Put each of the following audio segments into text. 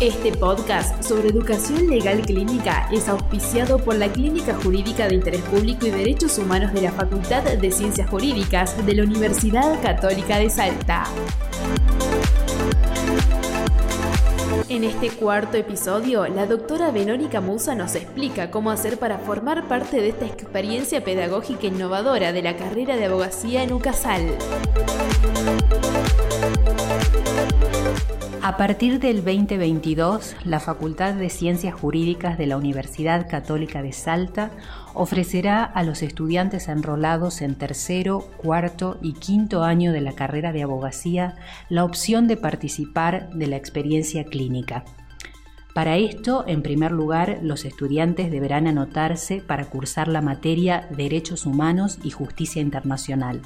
Este podcast sobre educación legal clínica es auspiciado por la Clínica Jurídica de Interés Público y Derechos Humanos de la Facultad de Ciencias Jurídicas de la Universidad Católica de Salta. En este cuarto episodio, la doctora Verónica Musa nos explica cómo hacer para formar parte de esta experiencia pedagógica innovadora de la carrera de abogacía en UCASAL. A partir del 2022, la Facultad de Ciencias Jurídicas de la Universidad Católica de Salta ofrecerá a los estudiantes enrolados en tercero, cuarto y quinto año de la carrera de abogacía la opción de participar de la experiencia clínica. Para esto, en primer lugar, los estudiantes deberán anotarse para cursar la materia Derechos Humanos y Justicia Internacional,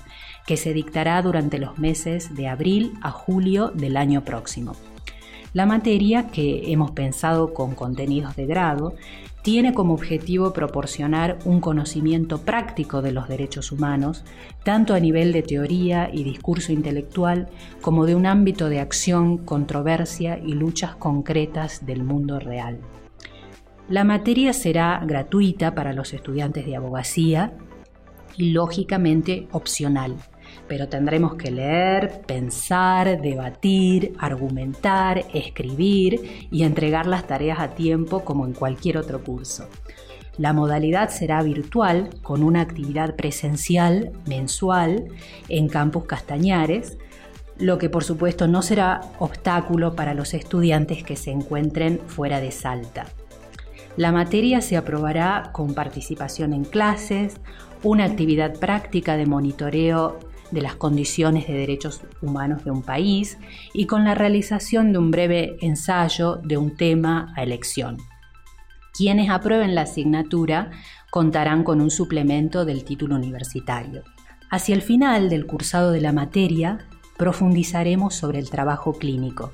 que se dictará durante los meses de abril a julio del año próximo. La materia, que hemos pensado con contenidos de grado, tiene como objetivo proporcionar un conocimiento práctico de los derechos humanos, tanto a nivel de teoría y discurso intelectual como de un ámbito de acción, controversia y luchas concretas del mundo real. La materia será gratuita para los estudiantes de abogacía y lógicamente opcional pero tendremos que leer, pensar, debatir, argumentar, escribir y entregar las tareas a tiempo como en cualquier otro curso. La modalidad será virtual con una actividad presencial mensual en Campus Castañares, lo que por supuesto no será obstáculo para los estudiantes que se encuentren fuera de Salta. La materia se aprobará con participación en clases, una actividad práctica de monitoreo de las condiciones de derechos humanos de un país y con la realización de un breve ensayo de un tema a elección. Quienes aprueben la asignatura contarán con un suplemento del título universitario. Hacia el final del cursado de la materia, profundizaremos sobre el trabajo clínico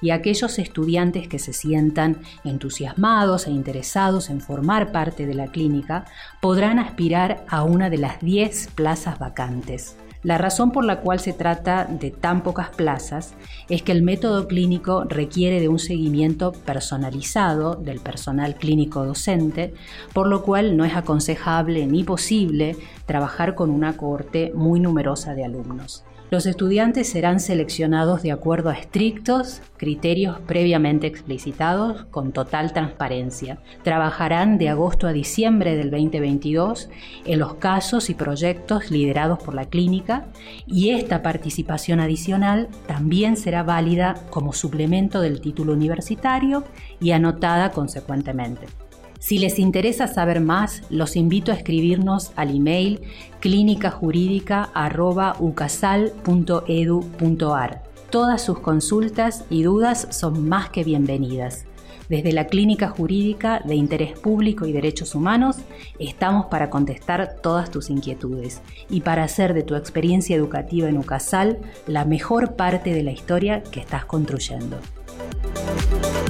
y aquellos estudiantes que se sientan entusiasmados e interesados en formar parte de la clínica podrán aspirar a una de las 10 plazas vacantes. La razón por la cual se trata de tan pocas plazas es que el método clínico requiere de un seguimiento personalizado del personal clínico docente, por lo cual no es aconsejable ni posible trabajar con una cohorte muy numerosa de alumnos. Los estudiantes serán seleccionados de acuerdo a estrictos criterios previamente explicitados con total transparencia. Trabajarán de agosto a diciembre del 2022 en los casos y proyectos liderados por la clínica y esta participación adicional también será válida como suplemento del título universitario y anotada consecuentemente. Si les interesa saber más, los invito a escribirnos al email clínicajurídica.ucasal.edu.ar. Todas sus consultas y dudas son más que bienvenidas. Desde la Clínica Jurídica de Interés Público y Derechos Humanos estamos para contestar todas tus inquietudes y para hacer de tu experiencia educativa en UCASAL la mejor parte de la historia que estás construyendo. Música